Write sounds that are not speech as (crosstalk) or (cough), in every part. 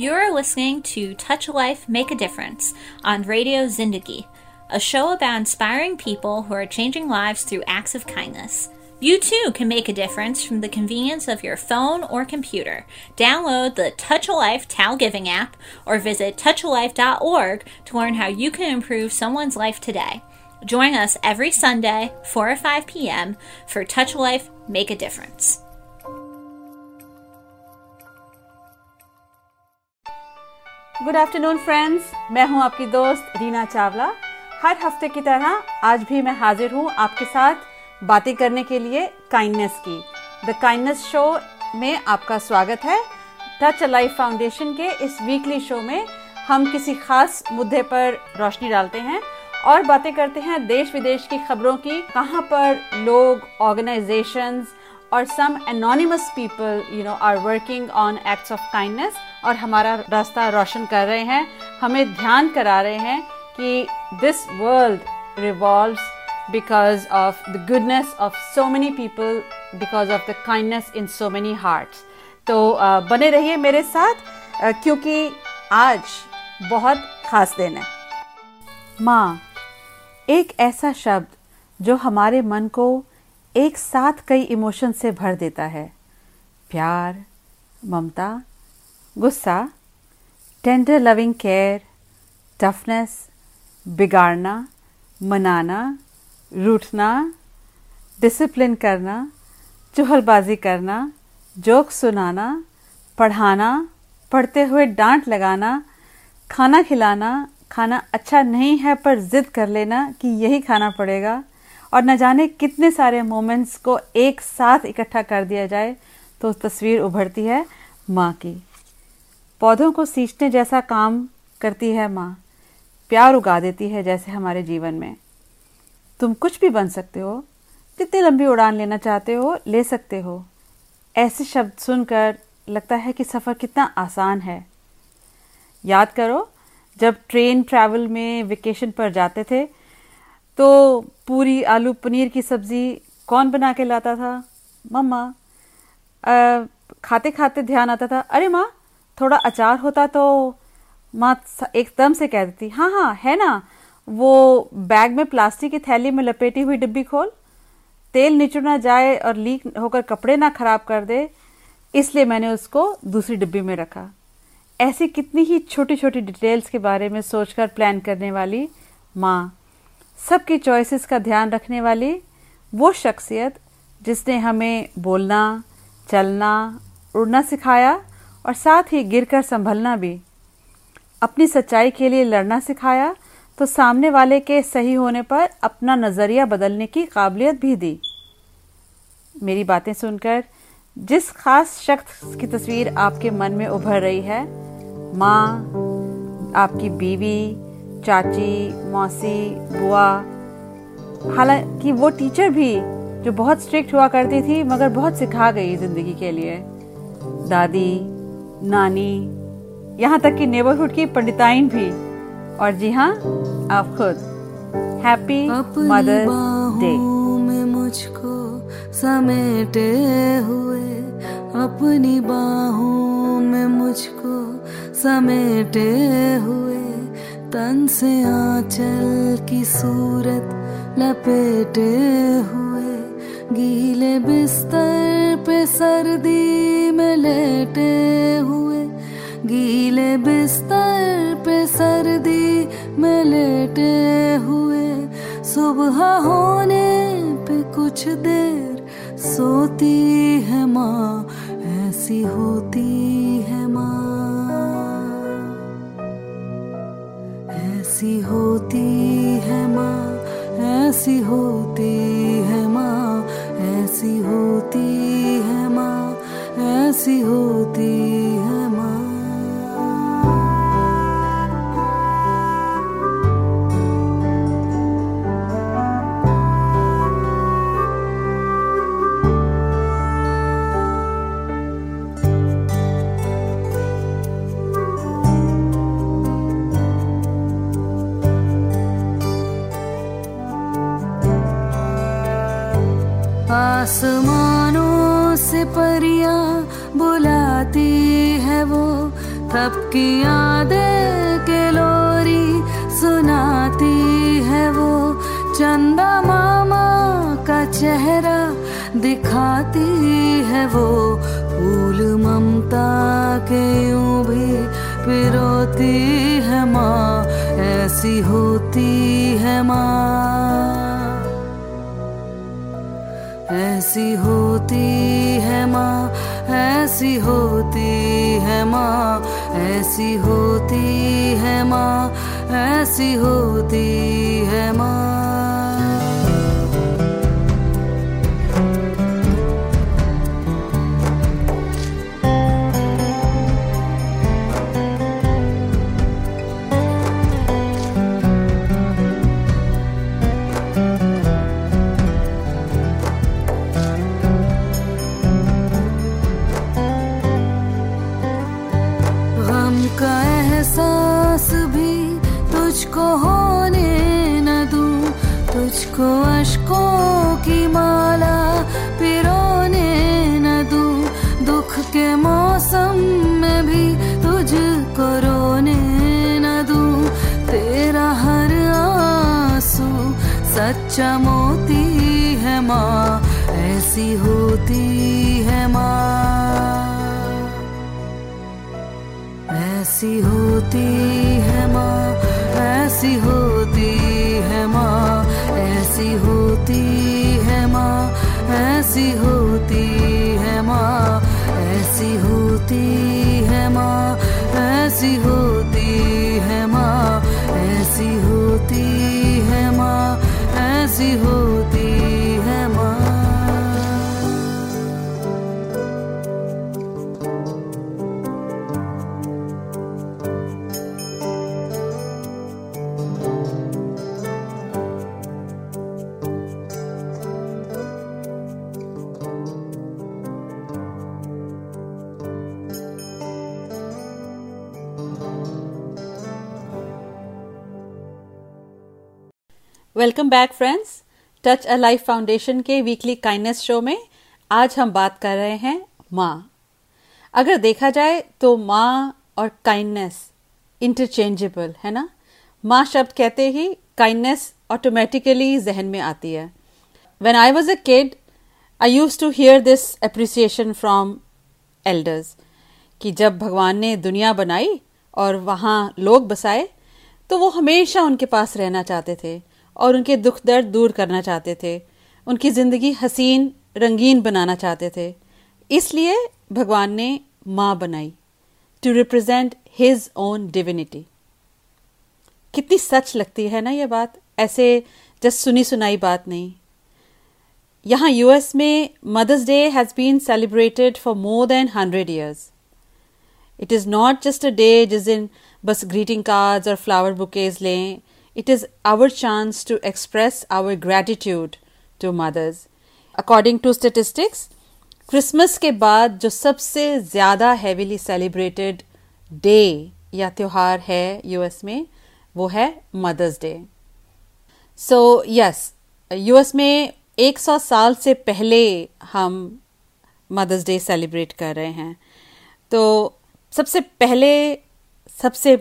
You're listening to Touch a Life, Make a Difference on Radio Zindagi, a show about inspiring people who are changing lives through acts of kindness. You too can make a difference from the convenience of your phone or computer. Download the Touch a Life Towel Giving app or visit touchalife.org to learn how you can improve someone's life today. Join us every Sunday, 4 or 5 p.m. for Touch a Life, Make a Difference. Good afternoon friends मैं हूँ आपकी दोस्त रीना चावला। हर हफ़्ते की तरह आज भी मैं हाजिर हूँ आपके साथ बातें करने के लिए काइंडनेस की। द काइंडनेस शो में आपका स्वागत है। टच लाइफ फाउंडेशन के इस वीकली शो में हम किसी खास मुद्दे पर रोशनी डालते हैं और बातें करते हैं देश विदेश की खबरों की, कहाँ पर लोग ऑर्गेनाइजेशंस और some anonymous people you know are working on acts of kindness और हमारा रास्ता रोशन कर रहे हैं। हमें ध्यान करा रहे हैं कि this world revolves because of the goodness of so many people, because of the kindness in so many hearts तो बने रहिए मेरे साथ क्योंकि आज बहुत खास दिन है। माँ, एक ऐसा शब्द जो हमारे मन को एक साथ कई इमोशन से भर देता है। प्यार, ममता, गुस्सा, टेंडर लविंग केयर, टफनेस, बिगाड़ना, मनाना, रूठना, डिसिप्लिन करना, चुहलबाजी करना, जोक सुनाना, पढ़ाना, पढ़ते हुए डांट लगाना, खाना खिलाना, खाना अच्छा नहीं है पर ज़िद कर लेना कि यही खाना पड़ेगा। और न जाने कितने सारे मोमेंट्स को एक साथ इकट्ठा कर दिया जाए तो तस्वीर उभरती है माँ की। पौधों को सींचने जैसा काम करती है माँ। प्यार उगा देती है जैसे हमारे जीवन में। तुम कुछ भी बन सकते हो, कितनी लंबी उड़ान लेना चाहते हो, ले सकते हो। ऐसे शब्द सुनकर लगता है कि सफ़र कितना आसान है। याद करो, जब ट्रेन ट्रैवल में वेकेशन पर जाते थे तो पूरी आलू पनीर की सब्ज़ी कौन बना के लाता था? मम्मा। खाते खाते ध्यान आता था, अरे माँ, थोड़ा अचार होता तो माँ एकदम से कह देती हाँ हाँ है ना, वो बैग में प्लास्टिक की थैली में लपेटी हुई डिब्बी खोल, तेल निचुड़ ना जाए और लीक होकर कपड़े ना खराब कर दे, इसलिए मैंने उसको दूसरी डिब्बी में रखा। ऐसी कितनी ही छोटी छोटी डिटेल्स के बारे में सोचकर प्लान करने वाली माँ सबकी चॉइसेस का ध्यान रखने वाली वो शख्सियत जिसने हमें बोलना, चलना, उड़ना सिखाया और साथ ही गिरकर संभलना भी। अपनी सच्चाई के लिए लड़ना सिखाया तो सामने वाले के सही होने पर अपना नज़रिया बदलने की काबिलियत भी दी। मेरी बातें सुनकर जिस खास शख्स की तस्वीर आपके मन में उभर रही है, माँ, आपकी बीवी चाची मौसी बुआ हालाँकि वो टीचर भी जो बहुत स्ट्रिक्ट हुआ करती थी मगर बहुत सिखा गई ज़िंदगी के लिए। दादी नानी यहाँ तक कि नेबरहुड की पंडिताइन भी। और जी हाँ आप खुद। हैप्पी मदर्स डे में मुझको समेटे हुए अपनी बाहों में मुझको समेटे हुए। तन से आंचल की सूरत लपेटे हुए, गीले बिस्तर पे सर्दी में लेटे हुए, गीले बिस्तर पे सर्दी में लेटे हुए, सुबह होने पे कुछ देर सोती है माँ, ऐसी होती है माँ। ऐसी होती है माँ, ऐसी होती है माँ, ऐसी होती है माँ, ऐसी होती है आसमानों से परिया बुलाती है वो। तब की यादें के लोरी सुनाती है वो। चंदा मामा का चेहरा दिखाती है वो। फूल ममता के यूँ भी पिरोती है माँ। ऐसी होती है माँ। ऐसी होती है माँ, ऐसी होती है माँ, ऐसी होती है माँ, ऐसी होती है माँ। सच्चा मोती है माँ, ऐसी होती है माँ। ऐसी होती है माँ, ऐसी होती है माँ, ऐसी होती है माँ, ऐसी होती है माँ, ऐसी होती है माँ, ऐसी है welcome back friends touch a life foundation के वीकली काइंडनेस शो में आज हम बात कर रहे हैं माँ। अगर देखा जाए तो माँ और काइंडनेस इंटरचेंजेबल है ना? माँ शब्द कहते ही काइंडनेस ऑटोमेटिकली जहन में आती है। When I was a kid I use to hear this appreciation from elders कि जब भगवान ने दुनिया बनाई और वहाँ लोग बसाए तो वो हमेशा उनके पास रहना चाहते थे। और उनके दुख दर्द दूर करना चाहते थे। उनकी ज़िंदगी हसीन, रंगीन बनाना चाहते थे। इसलिए भगवान ने माँ बनाई to represent his own divinity कितनी सच लगती है ना ये बात? ऐसे जस्ट सुनी सुनाई बात नहीं। यहाँ यूएस में mother's day has been celebrated for more than hundred years it is not just a day जिस दिन बस ग्रीटिंग कार्ड्स और फ्लावर बुकेज लें। It is our chance to express our gratitude to mothers. According to statistics, Christmas के बाद जो सबसे ज़्यादा हैवीली सेलिब्रेटेड डे या त्योहार है यूएस में वो है mother's day so yes US में 100 साल से पहले हम मदर्स डे सेलिब्रेट कर रहे हैं तो सबसे पहले सबसे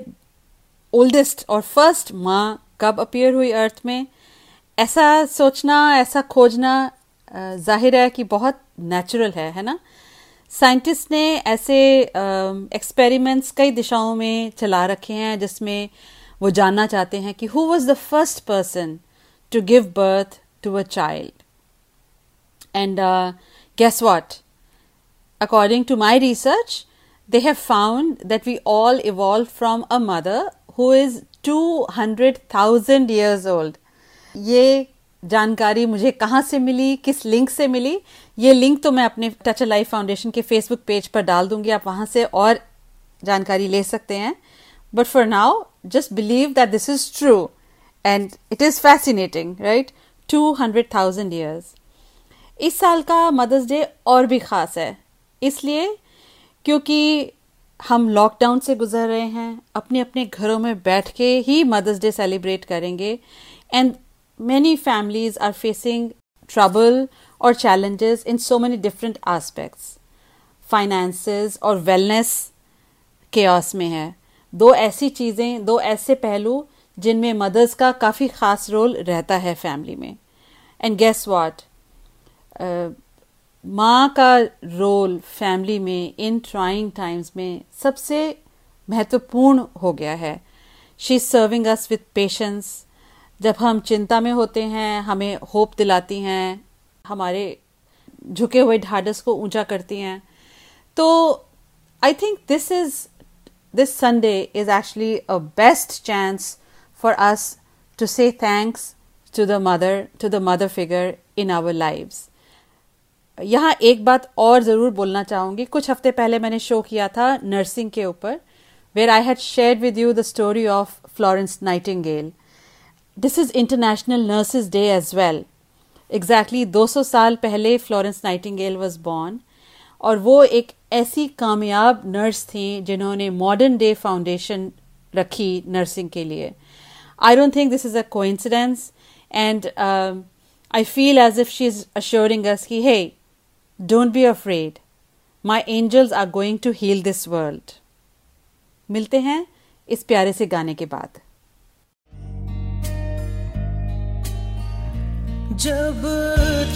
ओल्डेस्ट और फ़र्स्ट माँ कब अपियर हुई अर्थ में। ऐसा सोचना, ऐसा खोजना ज़ाहिर है कि बहुत नेचुरल है है ना? साइंटिस्ट ने ऐसे एक्सपेरिमेंट्स कई दिशाओं में चला रखे हैं, जिसमें वो जानना चाहते हैं कि who was the first person to give birth to a child and guess what according to my research they have found that we all evolved from a mother who is 200,000 years old. ये जानकारी मुझे कहाँ से मिली किस link से मिली? ये link तो मैं अपने टच लाइफ फाउंडेशन के फेसबुक पेज पर डाल दूँगी आप वहाँ से और जानकारी ले सकते हैं। But for now just believe that this is true and it is fascinating right two hundred thousand years इस साल का मदर्स डे और भी खास है। इसलिए क्योंकि हम लॉकडाउन से गुजर रहे हैं अपने अपने घरों में बैठ के ही मदर्स डे सेलिब्रेट करेंगे and many families are facing trouble और challenges in so many different aspects finances और वेलनेस केओस में है। दो ऐसी चीज़ें, दो ऐसे पहलू जिनमें मदर्स का काफ़ी ख़ास रोल रहता है फैमिली में। एंड गेस वाट माँ का रोल फैमिली में इन ट्राइंग टाइम्स में सबसे महत्वपूर्ण हो गया है। She is serving us with patience जब हम चिंता में होते हैं, हमें होप दिलाती हैं, हमारे झुके हुए ढाडस को ऊँचा करती हैं। तो I think this is this Sunday is actually a best chance for us to say thanks to the mother to the mother figure in our lives यहाँ एक बात और ज़रूर बोलना चाहूँगी। कुछ हफ़्ते पहले मैंने शो किया था नर्सिंग के ऊपर where I had share with you the story of Florence Nightingale this is international nurses day as well exactly 200 साल पहले फ्लोरेंस नाइटिंगेल वॉज़ बॉर्न और वो एक ऐसी कामयाब नर्स थी जिन्होंने मॉडर्न डे फाउंडेशन रखी नर्सिंग के लिए। I don't think this is a coincidence and I feel as if she is assuring us कि hey don't be afraid my angels are going to heal this world मिलते हैं इस प्यारे से गाने के बाद। जब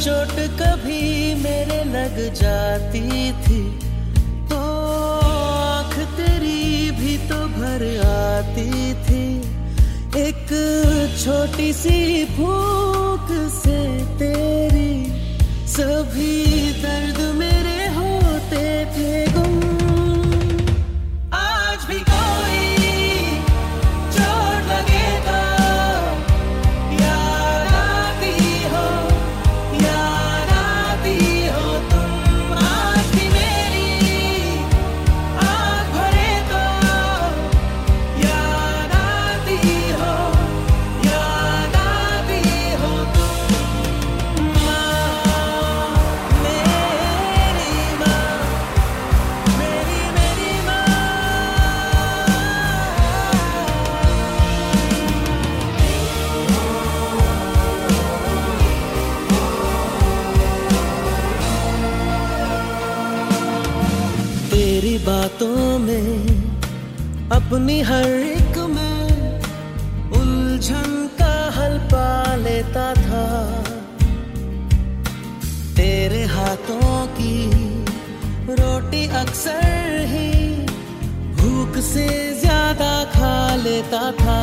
चोट कभी मेरे लग जाती थी तो आँख तेरी भी तो भर आती थी। एक छोटी सी भूख से तेरी सभी दर्द मेरे होते थे। हर एक में उलझन का हल पा लेता था। तेरे हाथों की रोटी अक्सर ही भूख से ज़्यादा खा लेता था।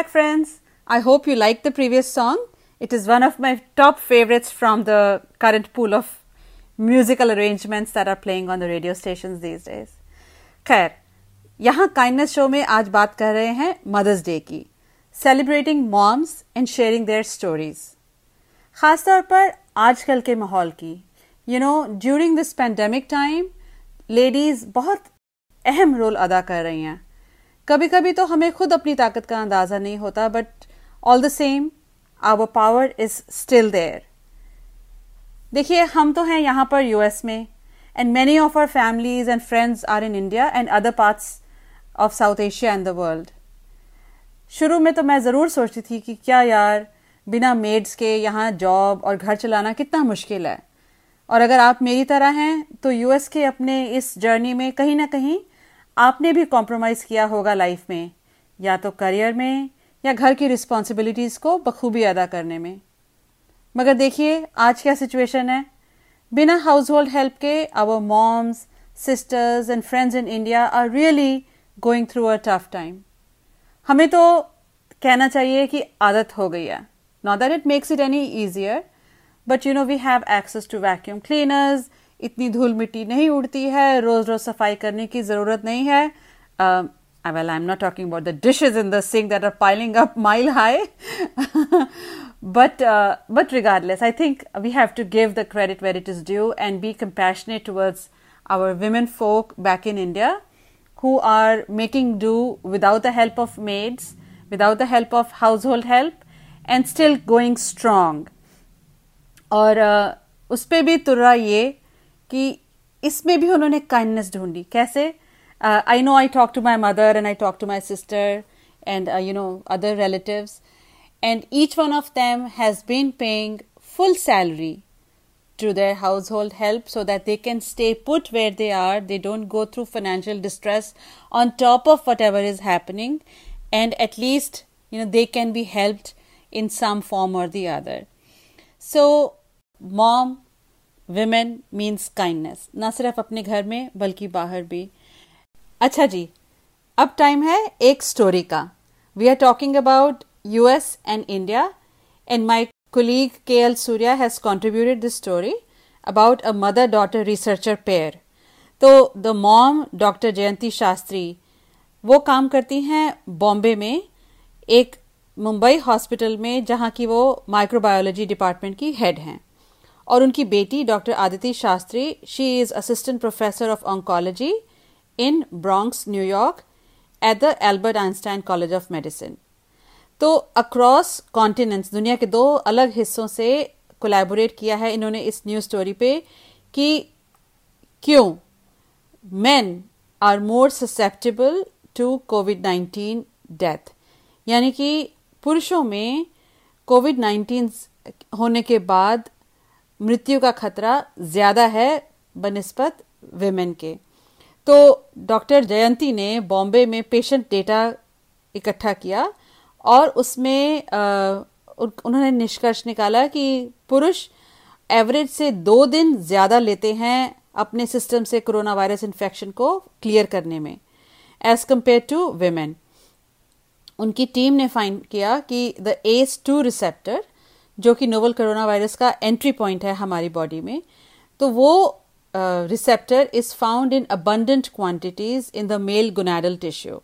Back, friends. I hope you liked the previous song. It is one of my top favorites from the current pool of musical arrangements that are playing on the radio stations these days. खैर यहाँ kindness show में आज बात कर रहे हैं mother's day की celebrating moms and sharing their stories खासतौर पर आजकल के माहौल की you know during this pandemic time ladies बहुत अहम रोल अदा कर रही हैं कभी कभी तो हमें खुद अपनी ताकत का अंदाज़ा नहीं होता but all the same our power is still there देखिए, हम तो हैं यहाँ पर यूएस में and many of our families and friends are in India and other parts of South Asia and the world शुरू में तो मैं ज़रूर सोचती थी कि क्या यार, बिना मेड्स के यहाँ जॉब और घर चलाना कितना मुश्किल है। और अगर आप मेरी तरह हैं तो यूएस के अपने इस जर्नी में कहीं ना कहीं आपने भी कॉम्प्रोमाइज़ किया होगा लाइफ में, या तो करियर में, या घर की रिस्पॉन्सिबिलिटीज़ को बखूबी अदा करने में। मगर देखिए, आज क्या सिचुएशन है। बिना हाउस होल्ड हेल्प के our moms sisters and friends in India are really going through a tough time हमें तो कहना चाहिए कि आदत हो गई है। Not that it makes it any easier but you know we have access to vacuum cleaners इतनी धूल मिट्टी नहीं उड़ती है रोज रोज सफाई करने की जरूरत नहीं है well i'm not talking about the dishes in the sink that are piling up mile high but uh, but regardless i think we have to give the credit where it is due and be compassionate towards our women folk back in india who are making do without the help of maids without the help of household help and still going strong और उस पर भी तुर्रा ये कि इसमें भी उन्होंने kindness ढूंढी कैसे I know I talk to my mother and I talk to my sister and you know other relatives and each one of them has been paying full salary to their household help so that they can stay put where they are they don't go through financial distress on top of whatever is happening and at least you know they can be helped in some form or the other so mom women means kindness ना सिर्फ़ अपने घर में, बल्कि बाहर भी। अच्छा जी, अब टाइम है एक स्टोरी का। We are talking about US and India and my colleague KL Surya has contributed this story about a mother daughter researcher pair. तो the mom doctor Jayanti Shastri वो काम करती हैं बॉम्बे में, एक मुंबई हॉस्पिटल में, जहाँ की वो माइक्रोबायोलॉजी डिपार्टमेंट की हेड हैं। और उनकी बेटी doctor Aditi Shastri she is assistant professor of oncology in Bronx New York at the Albert Einstein college of medicine तो अक्रॉस कॉन्टिनेंट्स दुनिया के दो अलग हिस्सों से कोलैबोरेट किया है इन्होंने इस न्यूज़ स्टोरी पे कि क्यों men are more susceptible to COVID nineteen death यानी कि पुरुषों में कोविड नाइन्टीन होने के बाद मृत्यु का खतरा ज़्यादा है बनस्पत वेमेन के। तो डॉक्टर जयंती ने बॉम्बे में पेशेंट डेटा इकट्ठा किया और उसमें उन्होंने निष्कर्ष निकाला कि पुरुष एवरेज से दो दिन ज़्यादा लेते हैं अपने सिस्टम से कोरोना वायरस इन्फेक्शन को क्लियर करने में एज कंपेयर टू वेमेन उनकी टीम ने फाइंड किया कि द एस टू रिसेप्टर जो कि नोवल कोरोना वायरस का एंट्री पॉइंट है हमारी बॉडी में तो वो receptor is found in abundant quantities in the male gonadal tissue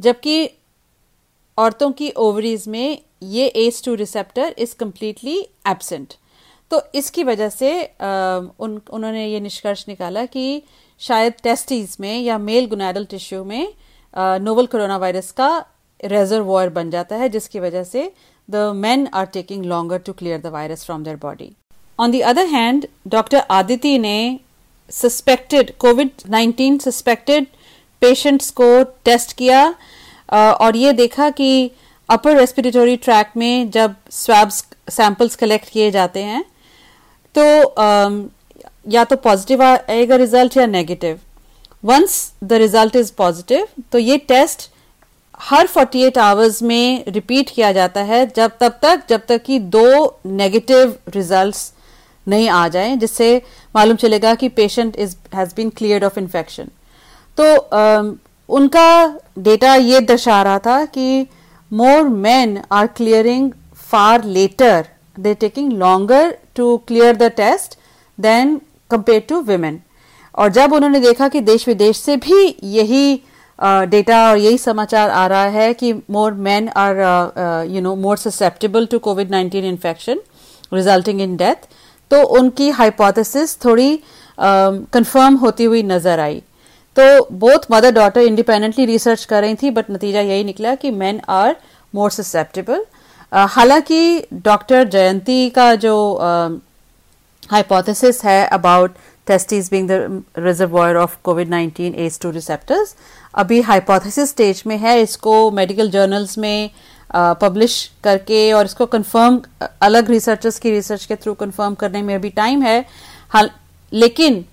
जबकि औरतों की ओवरीज में ये ACE two receptor is completely absent तो इसकी वजह से उन, उन्होंने ये निष्कर्ष निकाला कि शायद टेस्टीज में या मेल गुनाडल टिश्यू में नोवल कोरोना वायरस का रेजर्वॉयर बन जाता है, जिसकी वजह से the men are taking longer to clear the virus from their body. On the other hand, Dr. Aditi ने suspected COVID-19 suspected patients को टेस्ट किया और ये देखा कि अपर रेस्पिरेटरी ट्रैक में जब स्वैब्स सैंपल्स कलेक्ट किए जाते हैं तो या तो पॉजिटिव आएगा रिज़ल्ट या negative once the result is positive तो ये टेस्ट हर 48 आवर्स में रिपीट किया जाता है जब तब तक जब तक कि दो नेगेटिव रिजल्ट्स नहीं आ जाएँ जिससे मालूम चलेगा कि patient is has been cleared of infection तो आ, उनका डेटा ये दर्शा रहा था कि more men are clearing far later They're taking longer to clear the test than compared to women. और जब उन्होंने देखा कि देश विदेश से भी यही डेटा और यही समाचार आ रहा है कि more men are you know more susceptible to COVID 19 infection resulting in death तो उनकी हाइपोथेसिस थोड़ी कंफर्म uh, होती हुई नज़र आई। तो both mother daughter independently research कर रही थी बट नतीजा यही निकला कि मेन आर मोर ससेप्टेबल हालाँकि डॉक्टर जयंती का जो हाइपोथेसिस uh, है about testis being the reservoir of COVID 19 ACE two receptors अभी हाइपोथेसिस स्टेज में है इसको मेडिकल जर्नल्स में पब्लिश करके और इसको कंफर्म अलग रिसर्चर्स की रिसर्च के थ्रू कंफर्म करने में अभी टाइम है। हाल लेकिन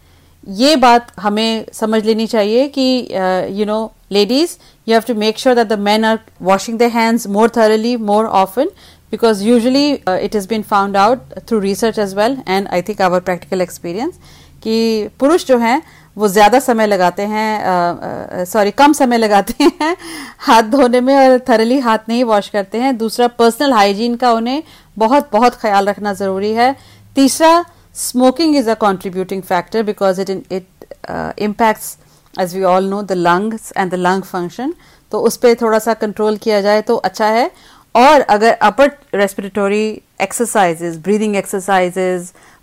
ये बात हमें समझ लेनी चाहिए कि you know ladies you have to make sure that the men are washing the hands more thoroughly more often usually uh, it has been found out through research as well and I think our practical experience. कि पुरुष जो हैं वो ज़्यादा समय लगाते हैं sorry कम समय लगाते हैं हाथ धोने में और थरली हाथ नहीं वॉश करते हैं। दूसरा पर्सनल हाइजीन का उन्हें बहुत बहुत ख्याल रखना ज़रूरी है। तीसरा smoking is a contributing factor because it uh, impacts as we all know the lungs and the lung function. तो उस पर थोड़ा सा कंट्रोल किया जाए तो अच्छा है। और अगर upper respiratory exercises breathing exercises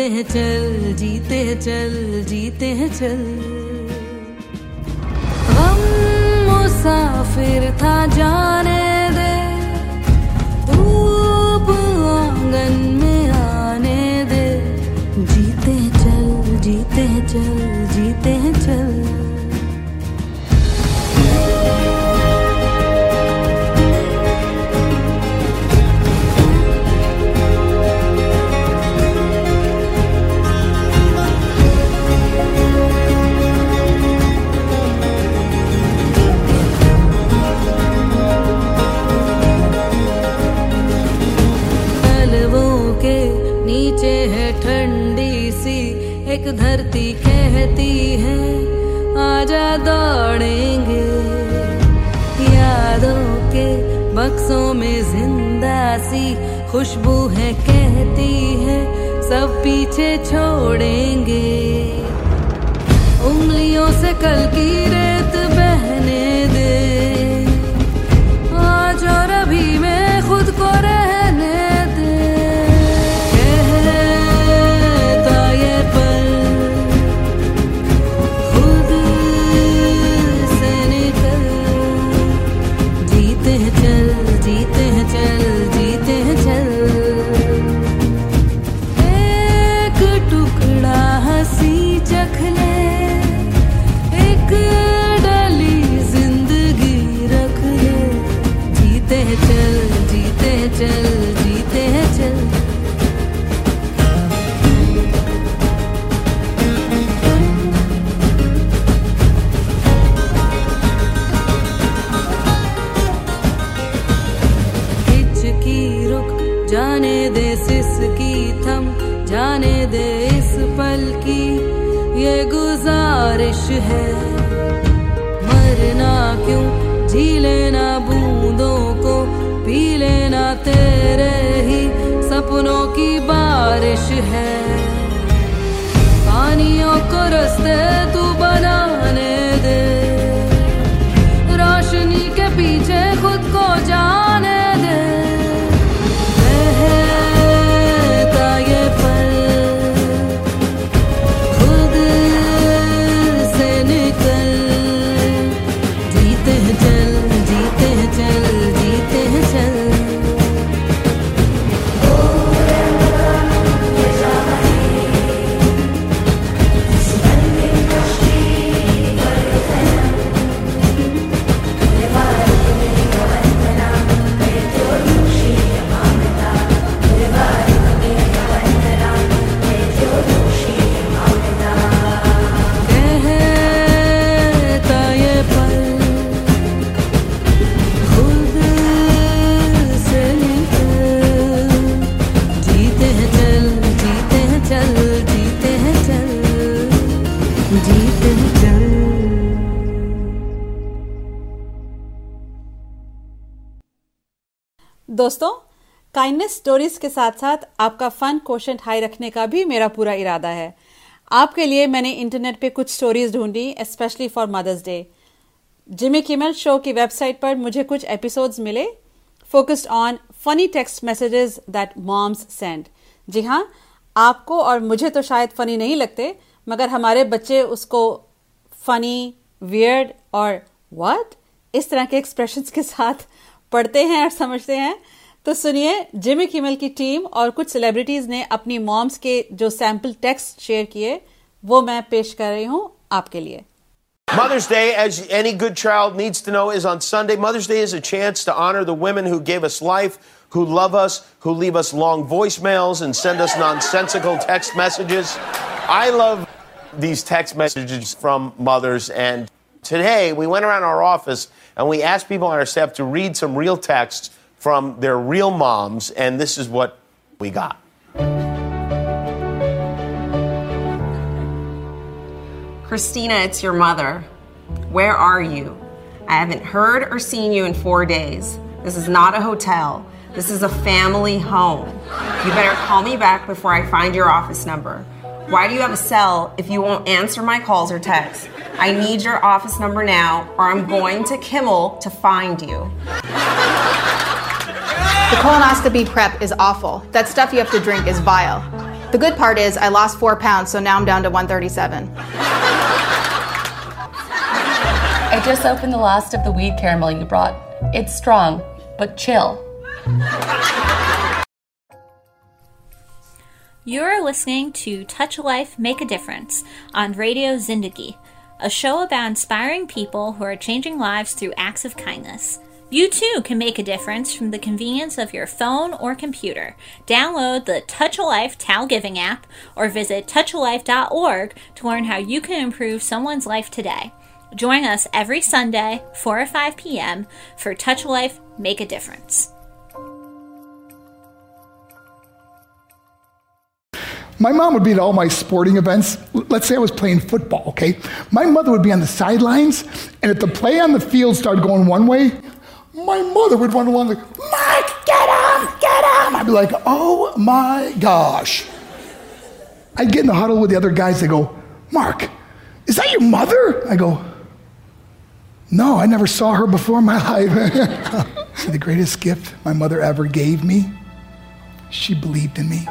जीते हैं, चल, जीते हैं, चल, जीते हैं, चल। हम मुसाफिर था जाने दे, धूप आँगन में आने दे। जीते हैं, चल, जीते हैं, चल। जाने दे सिस की थम, जाने दे इस पल की ये गुजारिश है। मरना क्यों? जी लेना बूंदों को, पी लेना तेरे ही सपनों की बारिश है। पानियों को रस्ते तू बनाने दे, रोशनी के पीछे खुद को जा दोस्तों काइंडनेस स्टोरीज के साथ साथ आपका फन क्वेश्चन हाई रखने का भी मेरा पूरा इरादा है। आपके लिए मैंने इंटरनेट पे कुछ स्टोरीज ढूंढी specially for mother's day Jimmy Kimmel show की वेबसाइट पर मुझे कुछ एपिसोड्स मिले focused on funny text messages that moms send जी हाँ आपको और मुझे तो शायद फनी नहीं लगते, मगर हमारे बच्चे उसको फनी वियर्ड और व्हाट इस तरह के एक्सप्रेशंस के साथ पढ़ते हैं और समझते हैं तो सुनिए जिमी किमल की टीम और कुछ सेलिब्रिटीज ने अपनी मॉम्स के जो सैंपल टेक्स्ट शेयर किए वो मैं पेश कर रही हूँ आपके लिए Mother's Day, as any good child needs to know, is on Sunday. Mother's Day is a chance to honor the women who gave us life, who love us, who leave us long voicemails and send us nonsensical text messages. I love these text messages from mothers, and today we went around our office and we asked people on our staff to read some real texts from their real moms, and this is what we got. Christina, it's your mother. Where are you? I haven't heard or seen you in four days. This is not a hotel. This is a family home. You better call me back before I find your office number. Why do you have a cell if you won't answer my calls or texts? I need your office number now, or I'm going to Kimmel to find you. The colonoscopy prep is awful. That stuff you have to drink is vile. The good part is I lost four pounds, so now I'm down to 137. I just opened the last of the weed caramel you brought. It's strong, but chill. You're listening to Touch a Life, Make a Difference on Radio Zindagi, a show about inspiring people who are changing lives through acts of kindness. You too can make a difference from the convenience of your phone or computer. Download the Touch a Life Towel Giving app or visit touchalife.org to learn how you can improve someone's life today. Join us every Sunday, 4 or 5 p.m. for Touch a Life, Make a Difference. My mom would be at all my sporting events. Let's say I was playing football, okay? My mother would be on the sidelines, and if the play on the field started going one way, my mother would run along like, Mark, get him, get him. I'd be like, oh my gosh. I'd get in the huddle with the other guys. They go, Mark, is that your mother? I go, no, I never saw her before in my (laughs) life. (laughs) the greatest gift my mother ever gave me, she believed in me.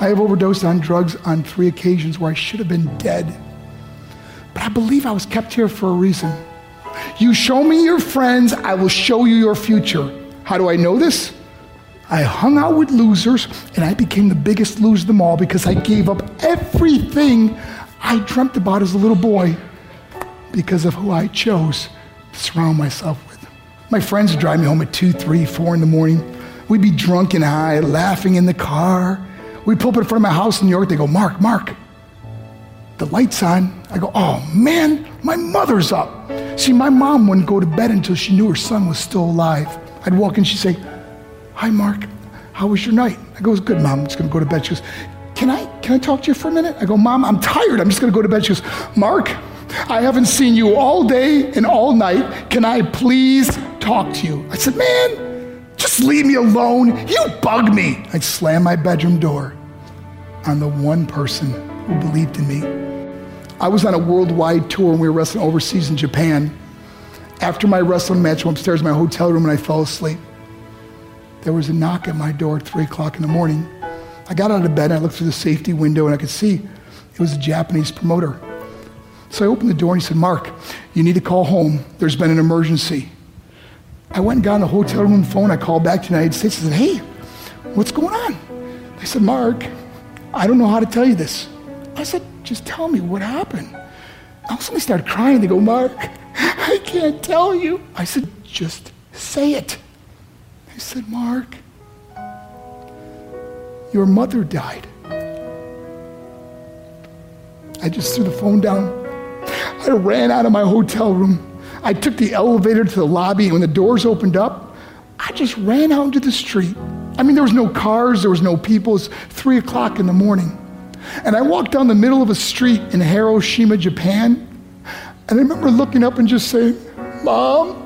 I have overdosed on drugs on three occasions where I should have been dead. But I believe I was kept here for a reason. You show me your friends, I will show you your future. How do I know this? I hung out with losers and I became the biggest loser of them all because I gave up everything I dreamt about as a little boy because of who I chose to surround myself with. My friends would drive me home at 2, 3, 4 in the morning. We'd be drunk and high, laughing in the car. We'd pull up in front of my house in New York. They go, Mark, Mark, the light's on. I go, oh man, my mother's up. See, my mom wouldn't go to bed until she knew her son was still alive. I'd walk in, she'd say, Hi, Mark, how was your night? I go, good, Mom. I'm just gonna go to bed. She goes, Can I can I talk to you for a minute? I go, Mom, I'm tired. I'm just gonna go to bed. She goes, Mark, I haven't seen you all day and all night. Can I please talk to you? I said, Man, just leave me alone. You bug me. I'd slam my bedroom door on the one person who believed in me. I was on a worldwide tour and we were wrestling overseas in Japan. After my wrestling match, I went upstairs in my hotel room and I fell asleep. There was a knock at my door at 3 o'clock in the morning. I got out of bed and I looked through the safety window and I could see it was a Japanese promoter. So I opened the door and he said, Mark, you need to call home. There's been an emergency. I went and got on the hotel room phone. I called back to the United States. I said, hey, what's going on? They said, Mark, I don't know how to tell you this. I said, just tell me what happened. All suddenly started crying. They go, Mark, I can't tell you. I said, just say it. They said, Mark, your mother died. I just threw the phone down. I ran out of my hotel room. I took the elevator to the lobby, and when the doors opened up, I just ran out into the street. I mean, there was no cars, there was no people. It's three o'clock in the morning. And I walked down the middle of a street in Hiroshima, Japan. And I remember looking up and just saying, Mom,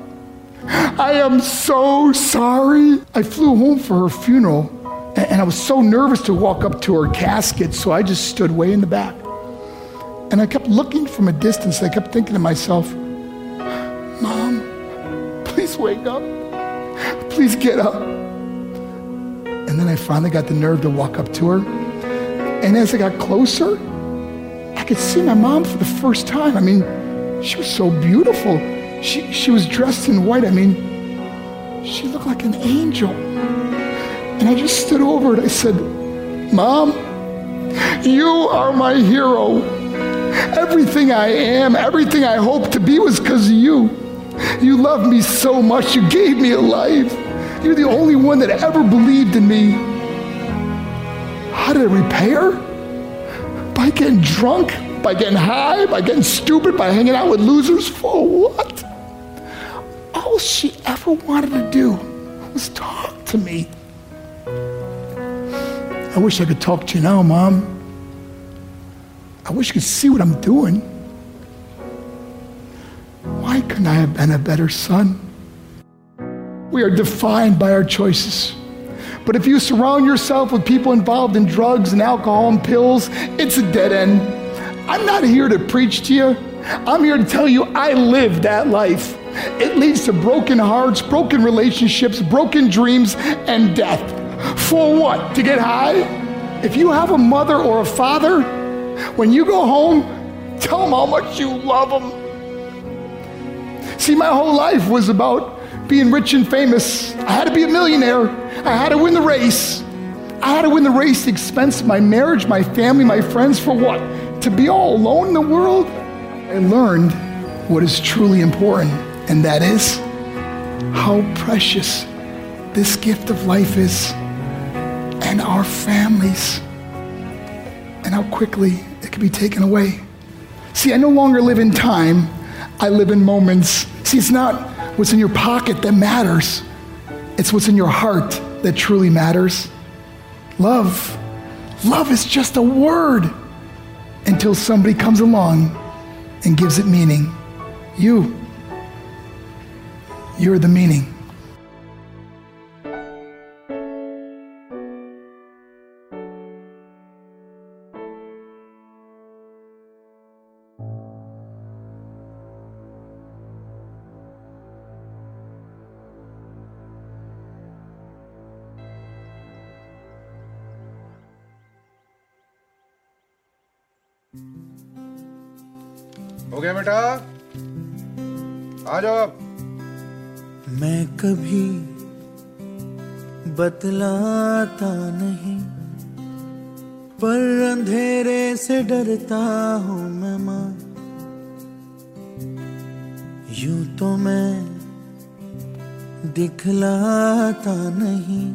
I am so sorry. I flew home for her funeral, and I was so nervous to walk up to her casket, so I just stood way in the back. And I kept looking from a distance. I kept thinking to myself, Mom, please wake up. Please get up. And then I finally got the nerve to walk up to her. And as I got closer, I could see my mom for the first time. I mean, she was so beautiful. She, she was dressed in white. I mean, she looked like an angel. And I just stood over and I said, Mom, you are my hero. Everything I am, everything I hope to be was because of you. You loved me so much. You gave me a life. You're the only one that ever believed in me. How did I repay her? By getting drunk, by getting high, by getting stupid, by hanging out with losers? For what? All she ever wanted to do was talk to me. I wish I could talk to you now, Mom. I wish you could see what I'm doing. Why couldn't I have been a better son? We are defined by our choices. But if you surround yourself with people involved in drugs and alcohol and pills, it's a dead end. I'm not here to preach to you. I'm here to tell you I lived that life. It leads to broken hearts, broken relationships, broken dreams, and death. For what? To get high? If you have a mother or a father, when you go home, tell them how much you love them. See, my whole life was about being rich and famous. I had to be a millionaire. I had to win the race. I had to win the race the expense my marriage, my family, my friends. For what? To be all alone in the world? I learned what is truly important, and that is how precious this gift of life is, and our families, and how quickly it can be taken away. See, I no longer live in time, I live in moments. See, it's not what's in your pocket that matters, it's what's in your heart that truly matters. Love. Love is just a word until somebody comes along and gives it meaning. You. You're the meaning. हो गया बेटा। आ जाओ आप। मैं कभी बतलाता नहीं पर अंधेरे से डरता हूँ मैं माँ। यूँ तो मैं दिखलाता नहीं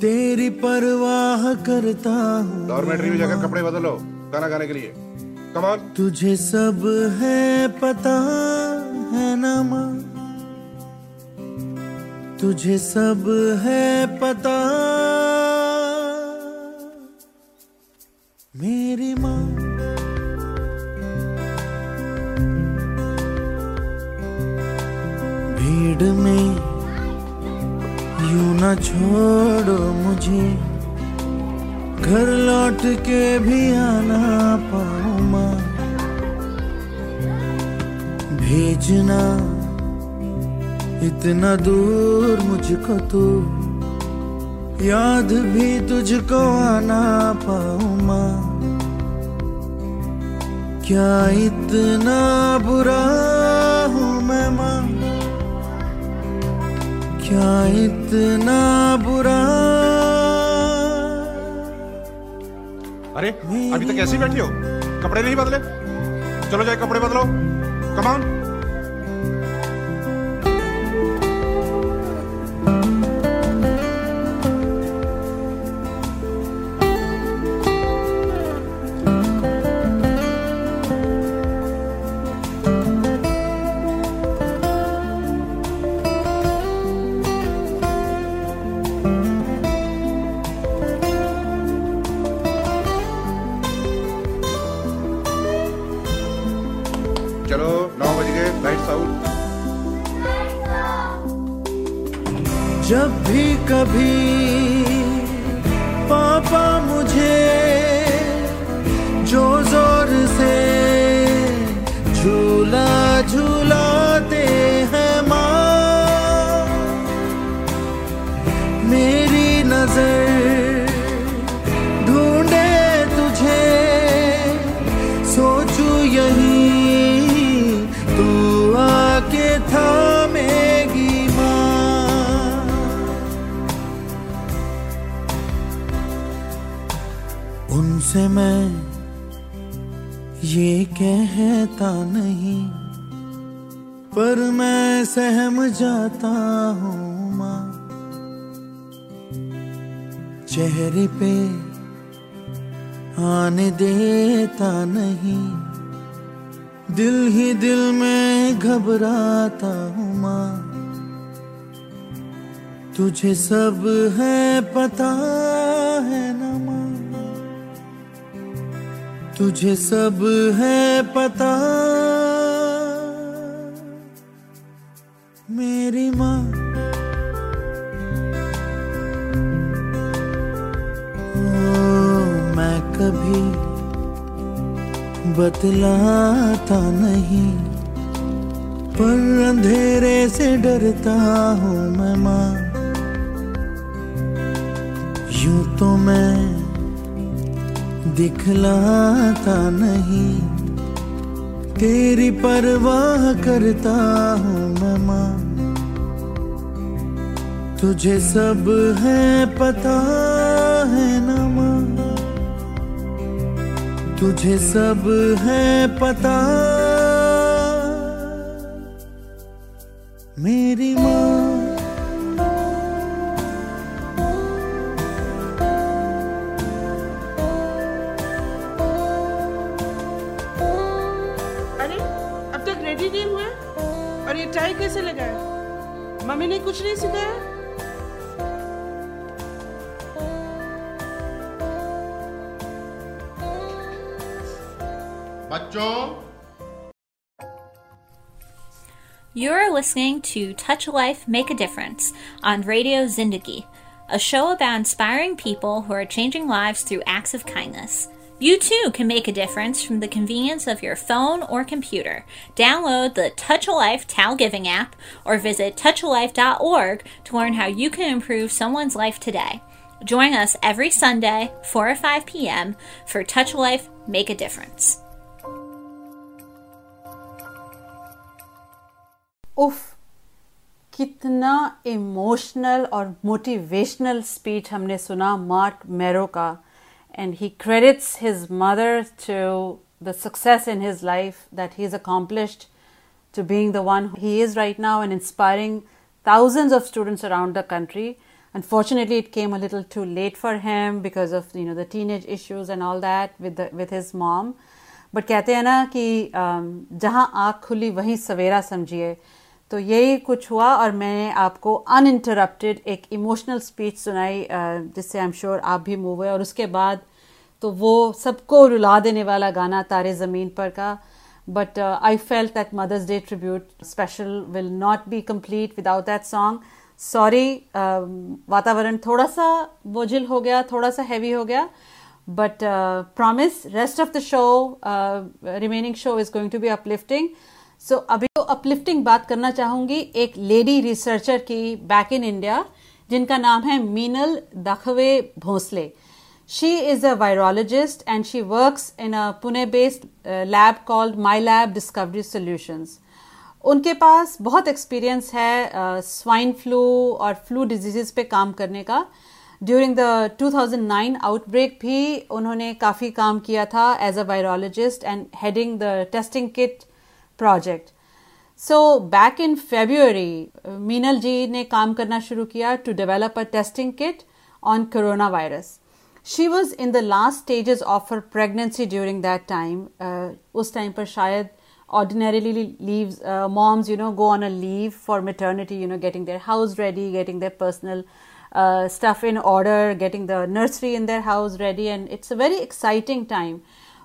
तेरी परवाह करता हूँ डॉर्मेट्री में जाकर कपड़े बदलो गाना गाने के लिए। कमान तुझे सब है पता है ना माँ। तुझे सब है पता इतना दूर मुझको तो याद भी तुझको आना पाऊँ माँ। क्या इतना बुरा हूँ मैं माँ? क्या इतना बुरा? अरे, अभी तक ही बैठी हो? कपड़े नहीं बदले? चलो जाए, कपड़े बदलो। कमान उनसे मैं ये कहता नहीं, पर मैं सहम जाता हूँ, माँ। चेहरे पे आने देता नहीं, दिल ही दिल में घबराता हूँ, माँ। तुझे सब है पता। तुझे सब है पता। मेरी माँ। मैं कभी बतलाता नहीं, पर अंधेरे से डरता हूँ मैं माँ। यूँ तो मैं दिखलाता नहीं। तेरी परवाह करता हूँ मैं माँ। तुझे सब है पता है ना माँ। तुझे सब है पता। मेरी listening to Touch a Life, Make a Difference on Radio Zindagi, a show about inspiring people who are changing lives through acts of kindness. You too can make a difference from the convenience of your phone or computer. Download the Touch a Life Towel Giving app or visit touchalife.org to learn how you can improve someone's life today. Join us every Sunday, 4 or 5 p.m. for Touch a Life, Make a Difference. उफ कितना emotional और motivational speech हमने सुना Mark Marrow का and he credits his mother to the success in his life that he is accomplished to being the one he is right now and inspiring thousands of students around the country. Unfortunately, it came a little too late for him because of you know the teenage issues and all that with the with his mom. But कहते हैं ना कि um, जहाँ आँख खुली वहीं सवेरा समझिए तो यही कुछ हुआ और मैंने आपको अन इंटरप्टेड एक इमोशनल स्पीच सुनाई जिससे आई एम श्योर आप भी मूव हुए और उसके बाद तो वो सबको रुला देने वाला गाना तारे ज़मीन पर का। But I felt that mother's day tribute special will not be complete without that song sorry वातावरण थोड़ा सा वोजिल हो गया थोड़ा सा हैवी हो गया। But promise rest of the show remaining show is going to be uplifting uplifting so अभी तो uplifting बात करना चाहूँगी एक लेडी रिसर्चर की बैक इन इंडिया जिनका नाम है Meenal Dakhave Bhosale she is a virologist and she works in a Pune based uh, lab called MyLab Discovery Solutions. उनके पास बहुत एक्सपीरियंस है स्वाइन फ्लू और फ्लू डिजीजेस पे काम करने का ड्यूरिंग द 2009 आउटब्रेक भी उन्होंने काफ़ी काम किया था as a virologist and heading the testing kit project. So back in February, uh, Meenal ji ne kaam karna shuru kiya to develop a testing kit on coronavirus. She was in the last stages of her pregnancy during that time. Uh, us time par shayad ordinarily leaves uh, moms you know go on a leave for maternity you know getting their house ready getting their personal uh, stuff in order getting the nursery in their house ready and it's a very exciting time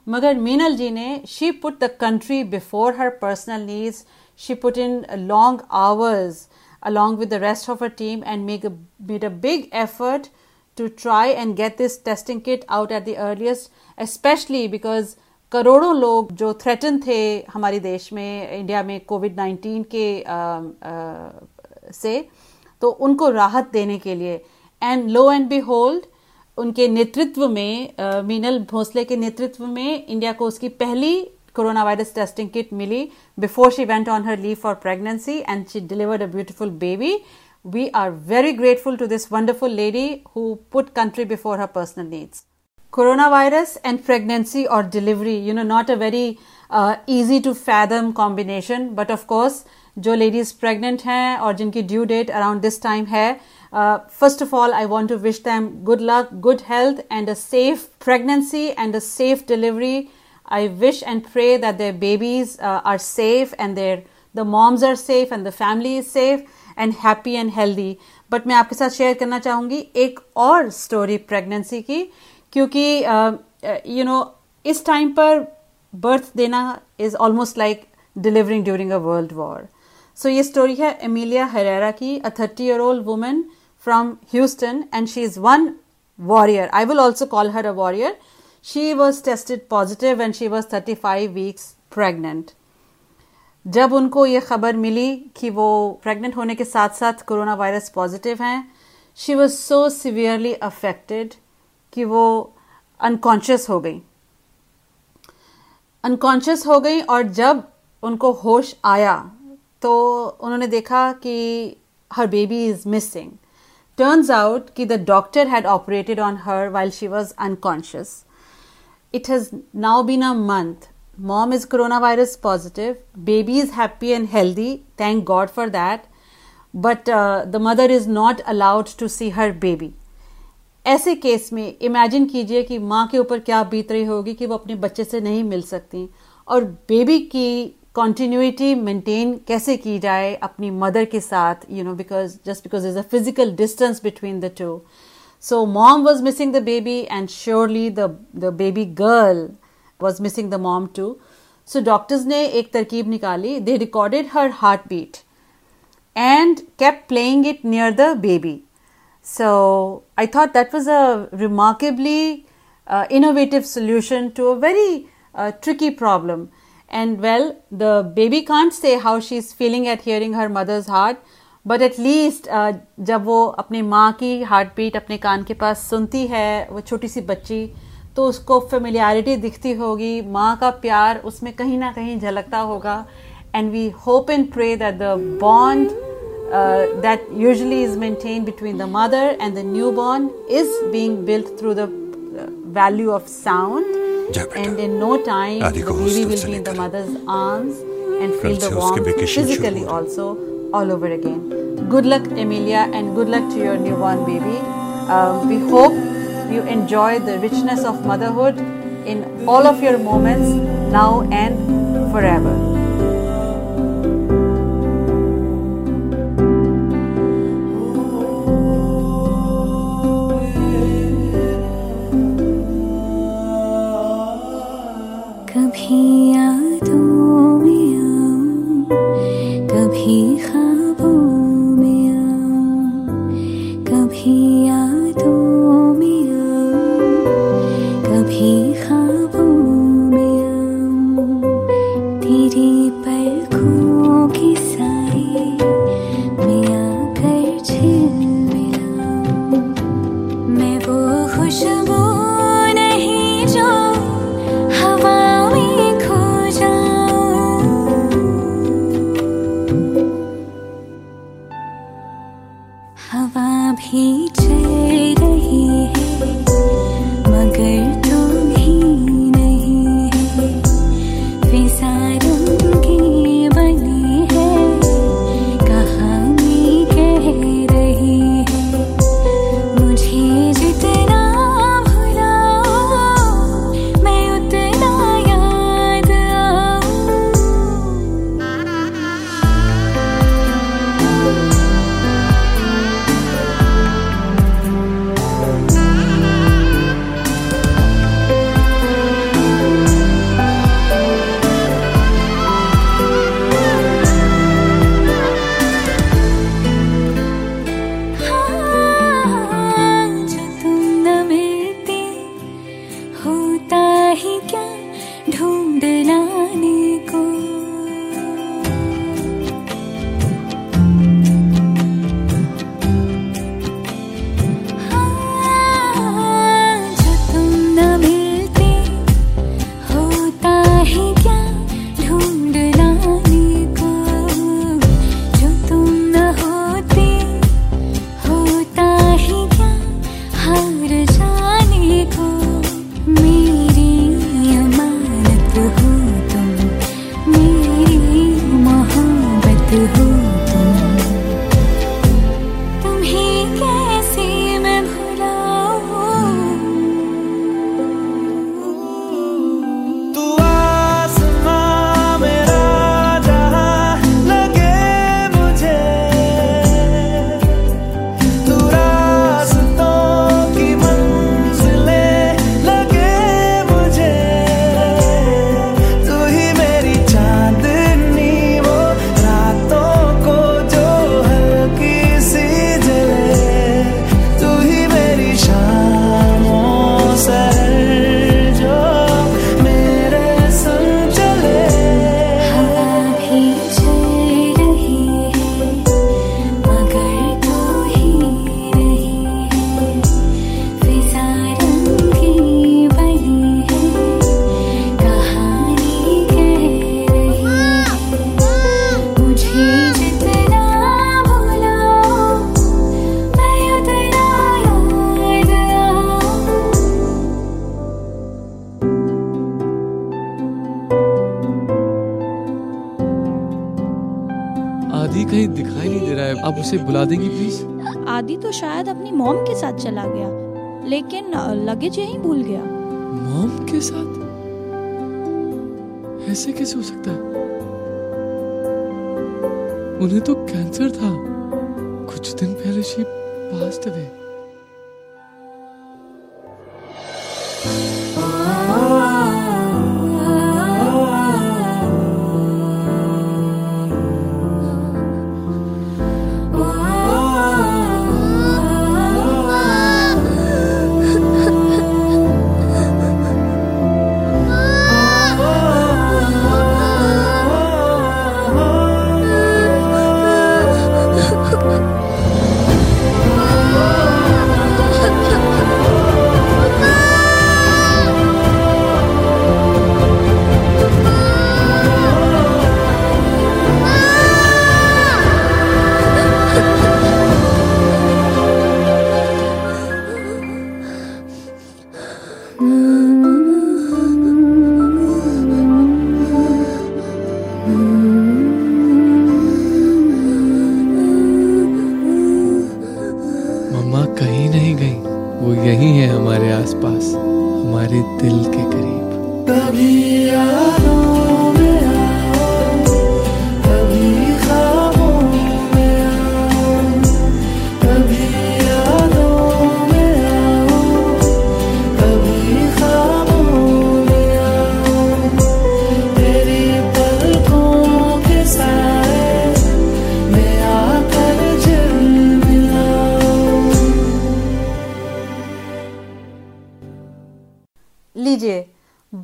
मगर मीनल जी ने she put the country before her personal needs she put in long hours along with the rest of our team and make made a big effort to try and get this testing kit out at the earliest especially because करोड़ों लोग जो threaten थे हमारे देश में India में Covid nineteen के uh, uh, से तो उनको राहत देने के लिए। And lo and behold उनके नेतृत्व में मीनल भोसले के नेतृत्व में इंडिया को उसकी पहली corona virus testing kit milli. Before she went on her leave for pregnancy and she delivered a beautiful baby we are very grateful to this wonderful lady who put country before her personal needs corona virus and pregnancy और delivery you know not a very easy to fathom combination but of course जो ladies pregnant हैं और जिनकी due date around this time है First of all I want to wish them good luck good health and a safe pregnancy and a safe delivery I wish and pray that their babies uh, are safe and their the moms are safe and the family is safe and happy and healthy. But मैं आपके साथ share करना चाहूँगी एक और story pregnancy की क्योंकि you know इस टाइम पर बर्थ देना is almost like delivering during a world war so ये स्टोरी है एमिलिया हरेरा की a thirty year old women from Houston and she is one warrior I will also call her a warrior she was tested positive when she was 35 weeks pregnant. जब उनको ये खबर मिली कि वो pregnant होने के साथ साथ कोरोना वायरस पॉजिटिव हैं she was so severely affected कि वो अनकॉन्शियस हो गई। अनकॉन्शियस हो गई और जब उनको होश आया तो उन्होंने देखा कि her baby is missing turns out कि the doctor had operated on her while she was unconscious it has now been a month. Mom is coronavirus positive. Baby is happy and healthy. Thank God for that. But uh, the mother is not allowed to see her baby. ऐसे case में imagine कीजिए कि माँ के ऊपर क्या बीत रही होगी कि वो अपने बच्चे से नहीं मिल सकती और बेबी की कॉन्टिन्यूटी मेंटेन कैसे की जाए अपनी मदर के साथ you know because just because is a physical distance between the two So mom was missing the baby and surely the, the baby girl was missing the mom too. So doctors ने एक तरकीब निकाली. They recorded her heartbeat and kept playing it near the baby. So I thought that was a remarkably uh, innovative solution to a very uh, tricky problem. And well, the baby can't say how she's feeling at hearing her mother's heart, but at least uh, जब वो अपनी माँ की heart beat अपने कान के पास सुनती है वो छोटी सी बच्ची तो उसको फेमिलियरिटी दिखती होगी माँ का प्यार उसमें कहीं ना कहीं झलकता होगा and we hope and pray that the bond that usually is maintained between the mother and the newborn is being built through the uh, value of sound and in no time the baby will be in the mother's arms and feel the warmth physically also all over again. Good luck, Emilia, and good luck to your newborn baby. Um, we hope you enjoy the richness of motherhood in all of your moments now and forever. होता ही क्या? ढूंढना उसे बुला देगी please आदि तो शायद अपनी मॉम के साथ चला गया लेकिन लगेज यही भूल गया। मॉम के साथ? ऐसे कैसे हो सकता है? उन्हें तो कैंसर था। कुछ दिन पहले शी पास्ट अवे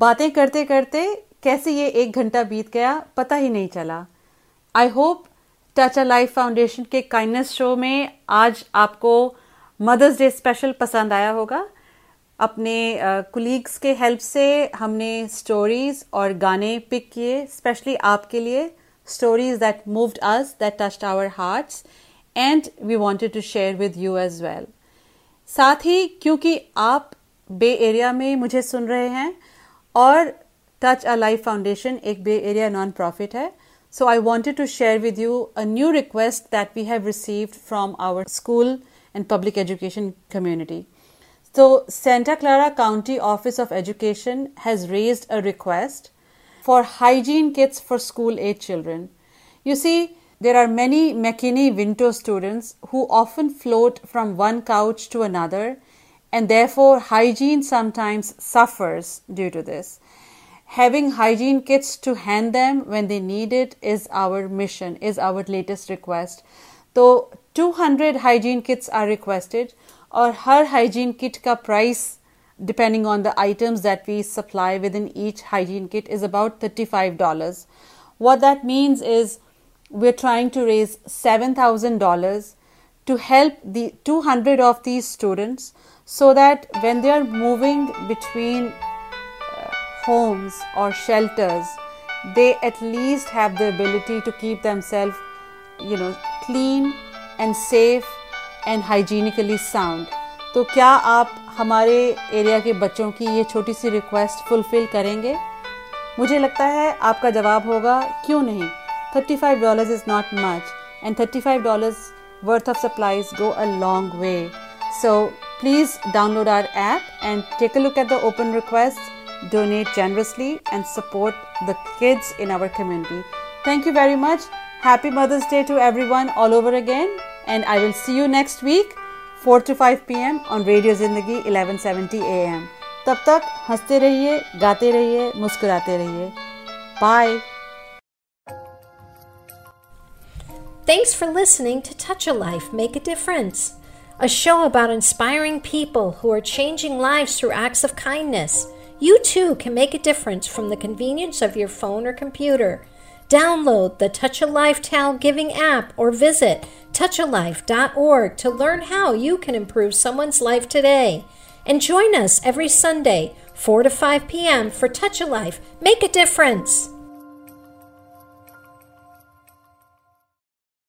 बातें करते करते कैसे ये एक घंटा बीत गया, पता ही नहीं चला। I hope Touch A Life Foundation के काइंडनेस शो में आज आपको मदर्स डे स्पेशल पसंद आया होगा। अपने कुलीग्स के हेल्प से हमने स्टोरीज और गाने पिक किए स्पेशली आपके लिए stories that moved us that touched our hearts and we wanted to share with you as well साथ ही, क्योंकि आप बे एरिया में मुझे सुन रहे हैं और टच अ लाइफ फाउंडेशन एक बे एरिया नॉन प्रॉफिट है so I wanted to share with you a new request that we have received from our school and public education community So, Santa Clara County Office of Education has raised a request for hygiene kits for school age children. You see, there are many McKinney Winter students who often float from one couch to another, and therefore hygiene sometimes suffers due to this. Having hygiene kits to hand them when they need it is our mission, is our latest request. So 200 hygiene kits are requested और हर hygiene kit का price depending on the items that we supply within each hygiene kit is about $35. What that means is we're trying to raise $7,000 to help the 200 of these students so that when they are moving between uh, homes or shelters they at least have the ability to keep themselves you know clean and safe and hygienically sound तो क्या आप हमारे area के बच्चों की ये छोटी सी request fulfil करेंगे मुझे लगता है आपका जवाब होगा क्यों नहीं $35 is not much, and $35 worth of supplies go a long way. So please download our app and take a look at the open requests, donate generously, and support the kids in our community. Thank you very much. Happy Mother's Day to everyone all over again, and I will see you next week, 4 to 5 p.m. on Radio Zindagi 1170 a.m. तब तक हंसते रहिए गाते रहिए मुस्कुराते रहिए bye Thanks for listening to Touch a Life, Make a Difference, a show about inspiring people who are changing lives through acts of kindness. You too can make a difference from the convenience of your phone or computer. Download the Touch a Life Towel Giving app or visit touchalife.org to learn how you can improve someone's life today. And join us every Sunday, 4 to 5 p.m. for Touch a Life, Make a Difference.